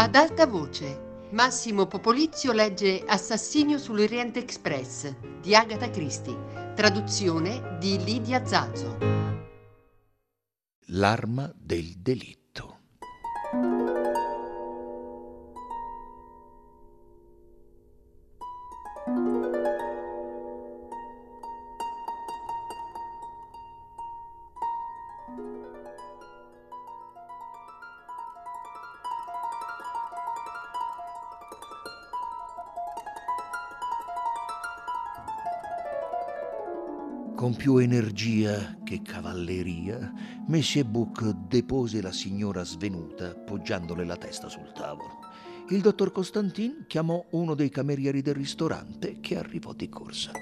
Ad alta voce, Massimo Popolizio legge Assassinio sull'Oriente Express di Agatha Christie, traduzione di Lidia Zazzo. L'arma del delitto. Con più energia che cavalleria, Messie Buc depose la signora svenuta, poggiandole la testa sul tavolo. Il dottor Costantin chiamò uno dei camerieri del ristorante che arrivò di corsa.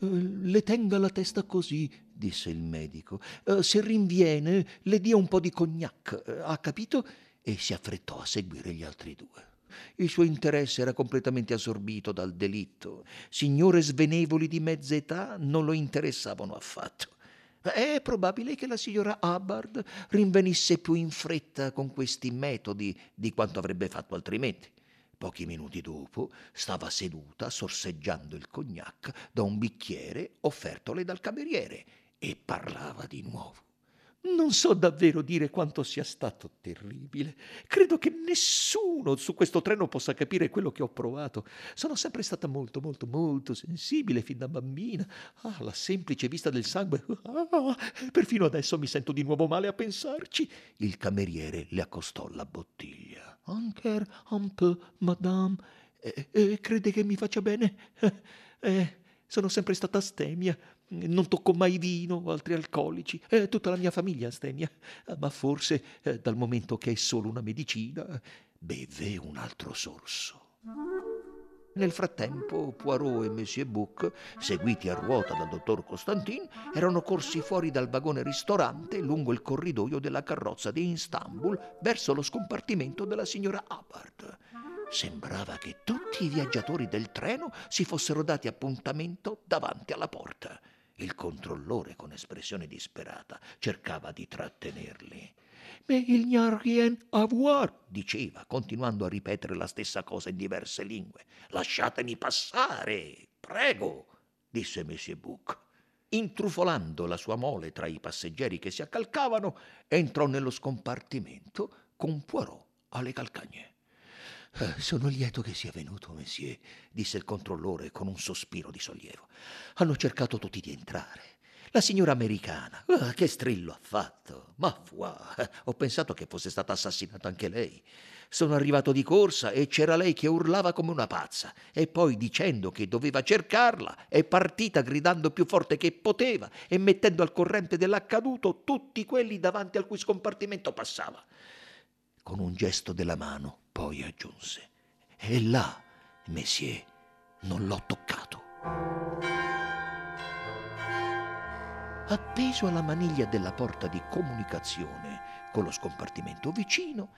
Eh, le tenga la testa così, disse il medico. Eh, se rinviene, le dia un po' di cognac, eh, ha capito? E si affrettò a seguire gli altri due. Il suo interesse era completamente assorbito dal delitto. Signore svenevoli di mezza età non lo interessavano affatto. È probabile che la signora Hubbard rinvenisse più in fretta con questi metodi di quanto avrebbe fatto altrimenti. Pochi minuti dopo stava seduta sorseggiando il cognac da un bicchiere offertole dal cameriere e parlava di nuovo. Non so davvero dire quanto sia stato terribile. Credo che nessuno su questo treno possa capire quello che ho provato. Sono sempre stata molto, molto, molto sensibile fin da bambina. Ah, la semplice vista del sangue. Ah, perfino adesso mi sento di nuovo male a pensarci. Il cameriere le accostò la bottiglia. Anche un peu, madame. Eh, eh, crede che mi faccia bene? Eh, sono sempre stata astemia. Non tocco mai vino o altri alcolici. Eh, tutta la mia famiglia astemia. Ma forse, eh, dal momento che è solo una medicina, beve un altro sorso. Nel frattempo, Poirot e Monsieur Bouc, seguiti a ruota dal dottor Costantin, erano corsi fuori dal vagone ristorante lungo il corridoio della carrozza di Istanbul verso lo scompartimento della signora Hubbard. Sembrava che tutti i viaggiatori del treno si fossero dati appuntamento davanti alla porta. Il controllore, con espressione disperata, cercava di trattenerli. Mais il n'y a rien à voir, diceva, continuando a ripetere la stessa cosa in diverse lingue. Lasciatemi passare, prego, disse Monsieur Bouc. Intrufolando la sua mole tra i passeggeri che si accalcavano, entrò nello scompartimento con Poirot alle calcagne. Eh, sono lieto che sia venuto, monsieur, disse il controllore con un sospiro di sollievo. Hanno cercato tutti di entrare. La signora americana, oh, che strillo ha fatto! Ma foi, ho pensato che fosse stata assassinata anche lei. Sono arrivato di corsa e c'era lei che urlava come una pazza e poi dicendo che doveva cercarla è partita gridando più forte che poteva e mettendo al corrente dell'accaduto tutti quelli davanti al cui scompartimento passava. Con un gesto della mano poi aggiunse, e là, Messier, non l'ho toccato. Appeso alla maniglia della porta di comunicazione con lo scompartimento vicino,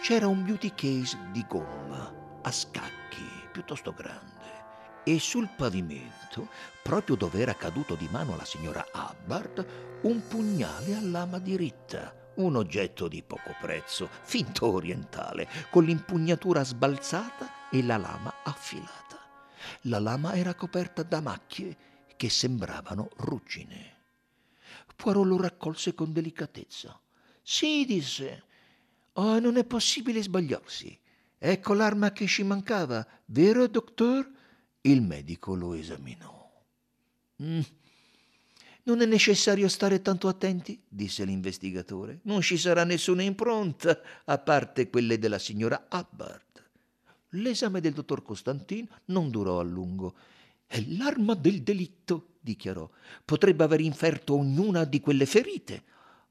c'era un beauty case di gomma a scacchi piuttosto grande e sul pavimento, proprio dove era caduto di mano alla signora Hubbard, un pugnale a lama diritta un oggetto di poco prezzo, finto orientale, con l'impugnatura sbalzata e la lama affilata. La lama era coperta da macchie che sembravano ruggine. Poirot lo raccolse con delicatezza. Sì, disse. Oh, non è possibile sbagliarsi. Ecco l'arma che ci mancava, vero, dottor? Il medico lo esaminò. Mm, non è necessario stare tanto attenti, disse l'investigatore. Non ci sarà nessuna impronta, a parte quelle della signora Hubbard. L'esame del dottor Costantin non durò a lungo. È l'arma del delitto, dichiarò. Potrebbe aver inferto ognuna di quelle ferite.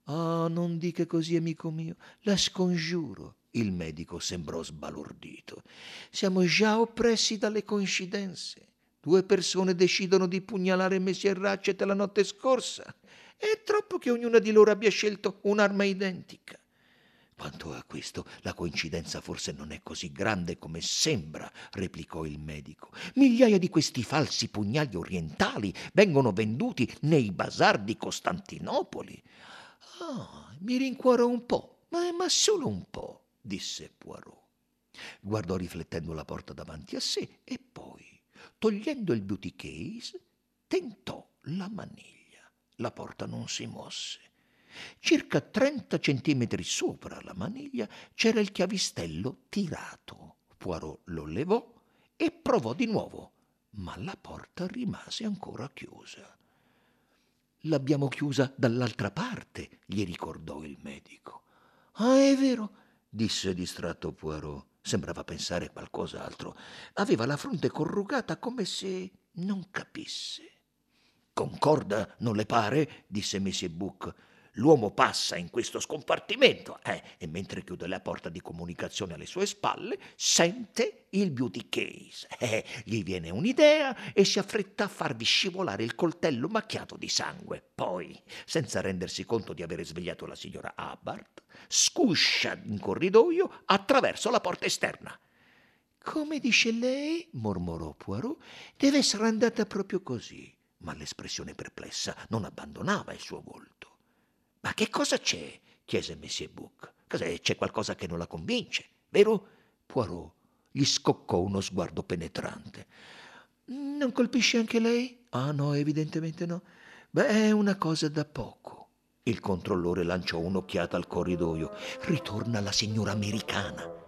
Ah, oh, non dica così, amico mio. La scongiuro. Il medico sembrò sbalordito. Siamo già oppressi dalle coincidenze. Due persone decidono di pugnalare Messie Ratchet la notte scorsa. È troppo che ognuna di loro abbia scelto un'arma identica. Quanto a questo, la coincidenza forse non è così grande come sembra, replicò il medico. Migliaia di questi falsi pugnali orientali vengono venduti nei bazar di Costantinopoli. Ah, mi rincuoro un po'. Ma, ma solo un po', disse Poirot. Guardò riflettendo la porta davanti a sé e poi, togliendo il beauty case, tentò la maniglia. La porta non si mosse. Circa 30 centimetri sopra la maniglia c'era il chiavistello tirato. Poirot lo levò e provò di nuovo, ma la porta rimase ancora chiusa. L'abbiamo chiusa dall'altra parte, gli ricordò il medico. Ah, è vero, disse distratto Poirot. Sembrava pensare qualcos'altro. Aveva la fronte corrugata come se non capisse. Concorda, non le pare? disse Messie Buck. L'uomo passa in questo scompartimento eh, e mentre chiude la porta di comunicazione alle sue spalle sente il beauty case. Eh, gli viene un'idea e si affretta a farvi scivolare il coltello macchiato di sangue. Poi, senza rendersi conto di avere svegliato la signora Hubbard, scuscia in corridoio attraverso la porta esterna. Come dice lei, mormorò Poirot, deve essere andata proprio così. Ma l'espressione perplessa non abbandonava il suo volto. Ma che cosa c'è? chiese Buck. Cos'è? C'è qualcosa che non la convince, vero? Poirot gli scoccò uno sguardo penetrante. Non colpisce anche lei? Ah no, evidentemente no. Beh, è una cosa da poco. Il controllore lanciò un'occhiata al corridoio. Ritorna la signora americana.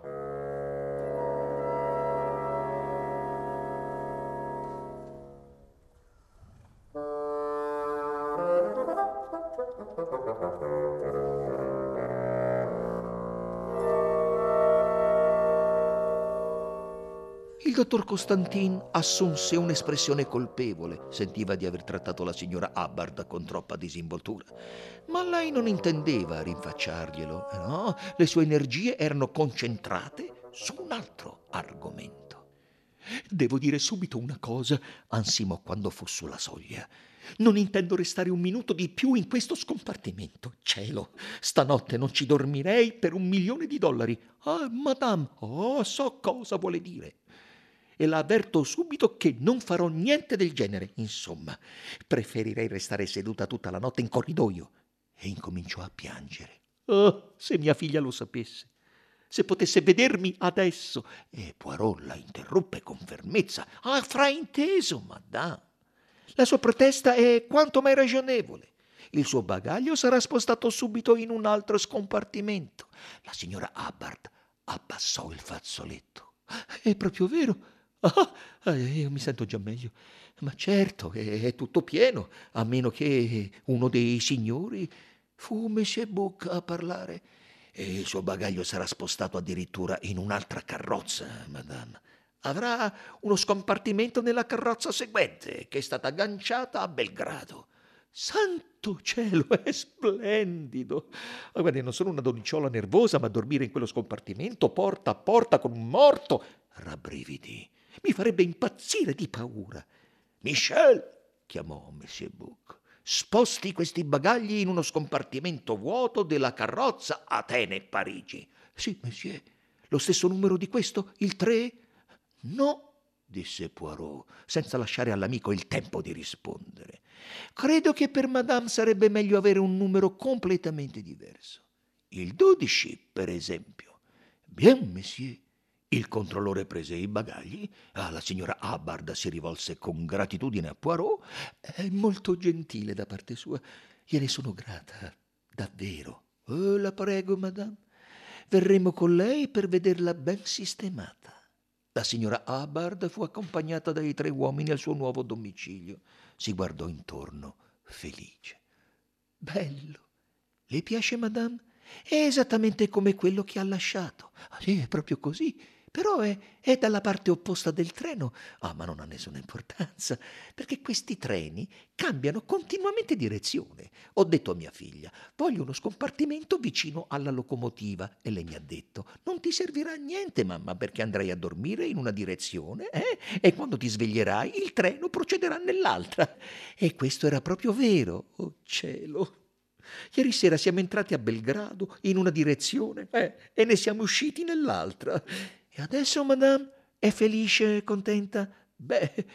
Dottor Costantin assunse un'espressione colpevole, sentiva di aver trattato la signora Hubbard con troppa disinvoltura. Ma lei non intendeva rinfacciarglielo, no, le sue energie erano concentrate su un altro argomento. Devo dire subito una cosa, ansimò quando fu sulla soglia. Non intendo restare un minuto di più in questo scompartimento. Cielo, stanotte non ci dormirei per un milione di dollari. Ah, madame, oh, so cosa vuole dire e la avverto subito che non farò niente del genere. Insomma, preferirei restare seduta tutta la notte in corridoio. E incominciò a piangere. Oh, se mia figlia lo sapesse. Se potesse vedermi adesso. E Poirot la interruppe con fermezza. Ha frainteso, madame. La sua protesta è quanto mai ragionevole. Il suo bagaglio sarà spostato subito in un altro scompartimento. La signora Hubbard abbassò il fazzoletto. È proprio vero. Ah, io mi sento già meglio. Ma certo, è, è tutto pieno, a meno che uno dei signori fu Monsieur Buck a parlare. E il suo bagaglio sarà spostato addirittura in un'altra carrozza, madame. Avrà uno scompartimento nella carrozza seguente, che è stata agganciata a Belgrado. Santo cielo, è splendido! Ma guardi, non sono una donnicciola nervosa, ma dormire in quello scompartimento, porta a porta, con un morto, rabbrividi. Mi farebbe impazzire di paura. Michel, chiamò Monsieur Buck, sposti questi bagagli in uno scompartimento vuoto della carrozza Atene-Parigi. Sì, monsieur. Lo stesso numero di questo? Il tre? No, disse Poirot, senza lasciare all'amico il tempo di rispondere. Credo che per Madame sarebbe meglio avere un numero completamente diverso. Il dodici, per esempio. Bien, monsieur. Il controllore prese i bagagli, ah, la signora Hubbard si rivolse con gratitudine a Poirot. È molto gentile da parte sua. Gliene sono grata, davvero. Oh, la prego, madame. Verremo con lei per vederla ben sistemata. La signora Hubbard fu accompagnata dai tre uomini al suo nuovo domicilio. Si guardò intorno, felice. Bello. Le piace, madame? È esattamente come quello che ha lasciato. Sì, è proprio così però è, è, dalla parte opposta del treno. Ah, ma non ha nessuna importanza, perché questi treni cambiano continuamente direzione. Ho detto a mia figlia, voglio uno scompartimento vicino alla locomotiva. E lei mi ha detto, non ti servirà a niente, mamma, perché andrai a dormire in una direzione, eh? E quando ti sveglierai, il treno procederà nell'altra. E questo era proprio vero. Oh cielo! Ieri sera siamo entrati a Belgrado in una direzione eh, e ne siamo usciti nell'altra. E adesso, madame, è felice e contenta? Beh,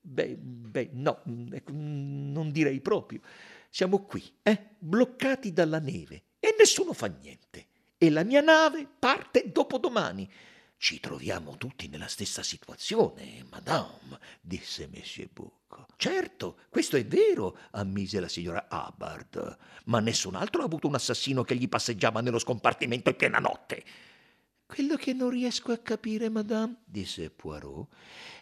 beh, beh, no, ecco, non direi proprio. Siamo qui, eh, bloccati dalla neve e nessuno fa niente. e la mia nave parte dopodomani. Ci troviamo tutti nella stessa situazione, madame, disse Monsieur Bucco. Certo, questo è vero, ammise la signora Hubbard, ma nessun altro ha avuto un assassino che gli passeggiava nello scompartimento in piena notte. Quello che non riesco a capire, madame, disse Poirot,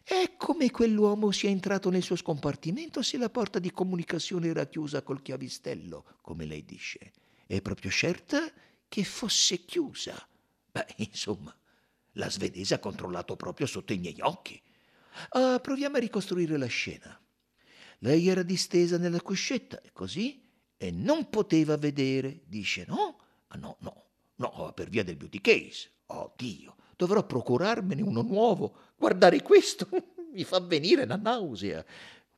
è come quell'uomo sia entrato nel suo scompartimento se la porta di comunicazione era chiusa col chiavistello, come lei dice. È proprio certa che fosse chiusa. Beh, insomma, la svedese ha controllato proprio sotto i miei occhi. Ah, proviamo a ricostruire la scena. Lei era distesa nella cuscetta, così, e non poteva vedere. Dice no? Ah, no, no, no, per via del beauty case. Oh Dio, dovrò procurarmene uno nuovo. Guardare questo mi fa venire la nausea.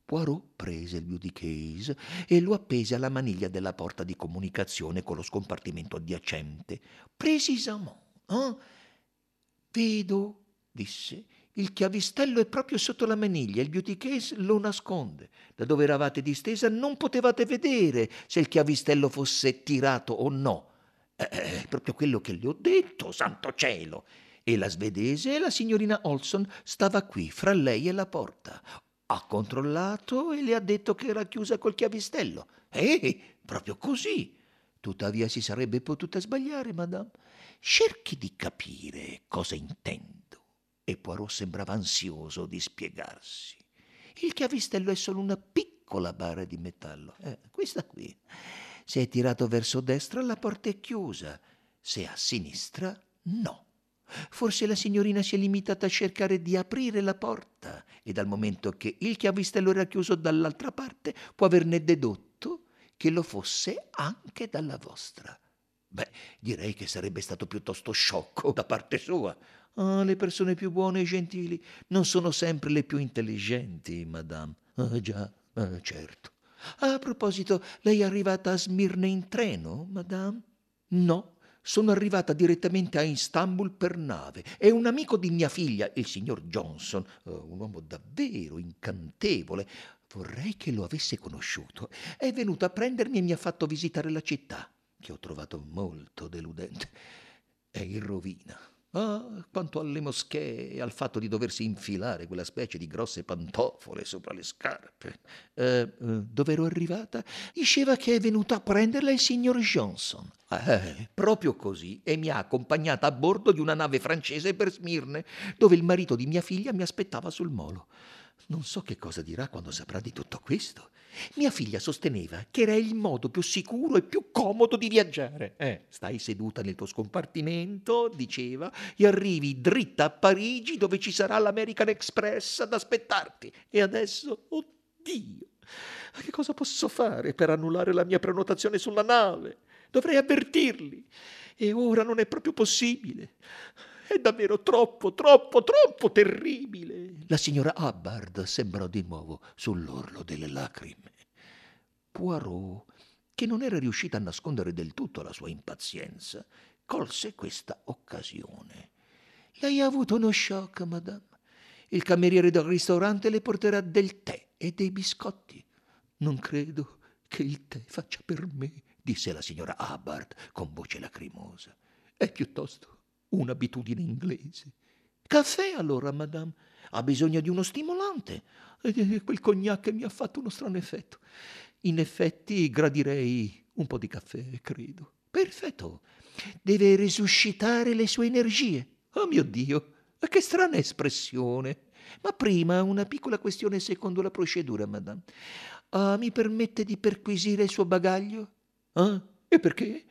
Poirot prese il beauty case e lo appese alla maniglia della porta di comunicazione con lo scompartimento adiacente. Precisamente. Eh? Vedo, disse, il chiavistello è proprio sotto la maniglia, il beauty case lo nasconde. Da dove eravate distesa non potevate vedere se il chiavistello fosse tirato o no. Eh, eh, proprio quello che le ho detto, santo cielo. E la svedese, la signorina Olson, stava qui, fra lei e la porta. Ha controllato e le ha detto che era chiusa col chiavistello. Eh, proprio così. Tuttavia si sarebbe potuta sbagliare, madame. Cerchi di capire cosa intendo. E Poirot sembrava ansioso di spiegarsi. Il chiavistello è solo una piccola barra di metallo. Eh, questa qui. Se è tirato verso destra, la porta è chiusa. Se a sinistra, no. Forse la signorina si è limitata a cercare di aprire la porta e dal momento che il chiavistello era chiuso dall'altra parte può averne dedotto che lo fosse anche dalla vostra. Beh, direi che sarebbe stato piuttosto sciocco da parte sua. Ah, le persone più buone e gentili non sono sempre le più intelligenti, madame. Ah, già, ah, certo. A proposito, lei è arrivata a Smirne in treno, madame? No, sono arrivata direttamente a Istanbul per nave. È un amico di mia figlia, il signor Johnson, oh, un uomo davvero incantevole. Vorrei che lo avesse conosciuto. È venuto a prendermi e mi ha fatto visitare la città che ho trovato molto deludente. È in rovina. Ah, quanto alle moschee e al fatto di doversi infilare quella specie di grosse pantofole sopra le scarpe. Eh, eh, dove ero arrivata? Diceva che è venuto a prenderla il signor Johnson. Eh, proprio così, e mi ha accompagnata a bordo di una nave francese per Smirne, dove il marito di mia figlia mi aspettava sul molo. Non so che cosa dirà quando saprà di tutto questo. Mia figlia sosteneva che era il modo più sicuro e più comodo di viaggiare. Eh, stai seduta nel tuo scompartimento, diceva, e arrivi dritta a Parigi dove ci sarà l'American Express ad aspettarti. E adesso, oddio, che cosa posso fare per annullare la mia prenotazione sulla nave? Dovrei avvertirli. E ora non è proprio possibile. È davvero troppo, troppo, troppo terribile. La signora Hubbard sembrò di nuovo sull'orlo delle lacrime. Poirot, che non era riuscita a nascondere del tutto la sua impazienza, colse questa occasione. Lei ha avuto uno shock, madame. Il cameriere del ristorante le porterà del tè e dei biscotti. Non credo che il tè faccia per me, disse la signora Hubbard con voce lacrimosa. È piuttosto un'abitudine inglese. Caffè allora, madame. Ha bisogno di uno stimolante. E quel cognac mi ha fatto uno strano effetto. In effetti gradirei un po' di caffè, credo. Perfetto. Deve risuscitare le sue energie. Oh mio Dio, che strana espressione. Ma prima una piccola questione secondo la procedura, madame. Ah, mi permette di perquisire il suo bagaglio? Ah, e perché?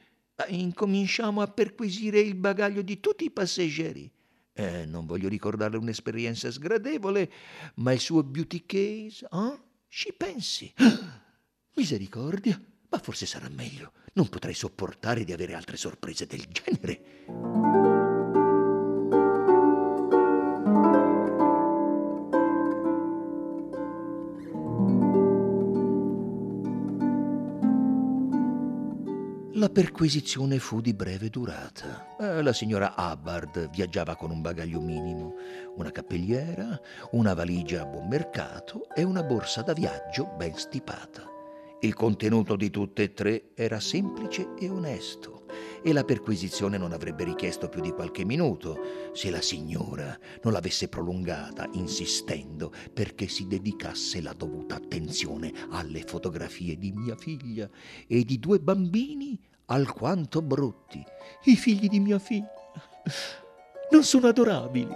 Incominciamo a perquisire il bagaglio di tutti i passeggeri. Eh, non voglio ricordarle un'esperienza sgradevole, ma il suo beauty case, eh? Ci pensi. Misericordia, ma forse sarà meglio. Non potrei sopportare di avere altre sorprese del genere. Perquisizione fu di breve durata. Eh, la signora Hubbard viaggiava con un bagaglio minimo, una cappelliera, una valigia a buon mercato e una borsa da viaggio ben stipata. Il contenuto di tutte e tre era semplice e onesto e la perquisizione non avrebbe richiesto più di qualche minuto se la signora non l'avesse prolungata insistendo perché si dedicasse la dovuta attenzione alle fotografie di mia figlia e di due bambini alquanto brutti, i figli di mia figlia. Non sono adorabili.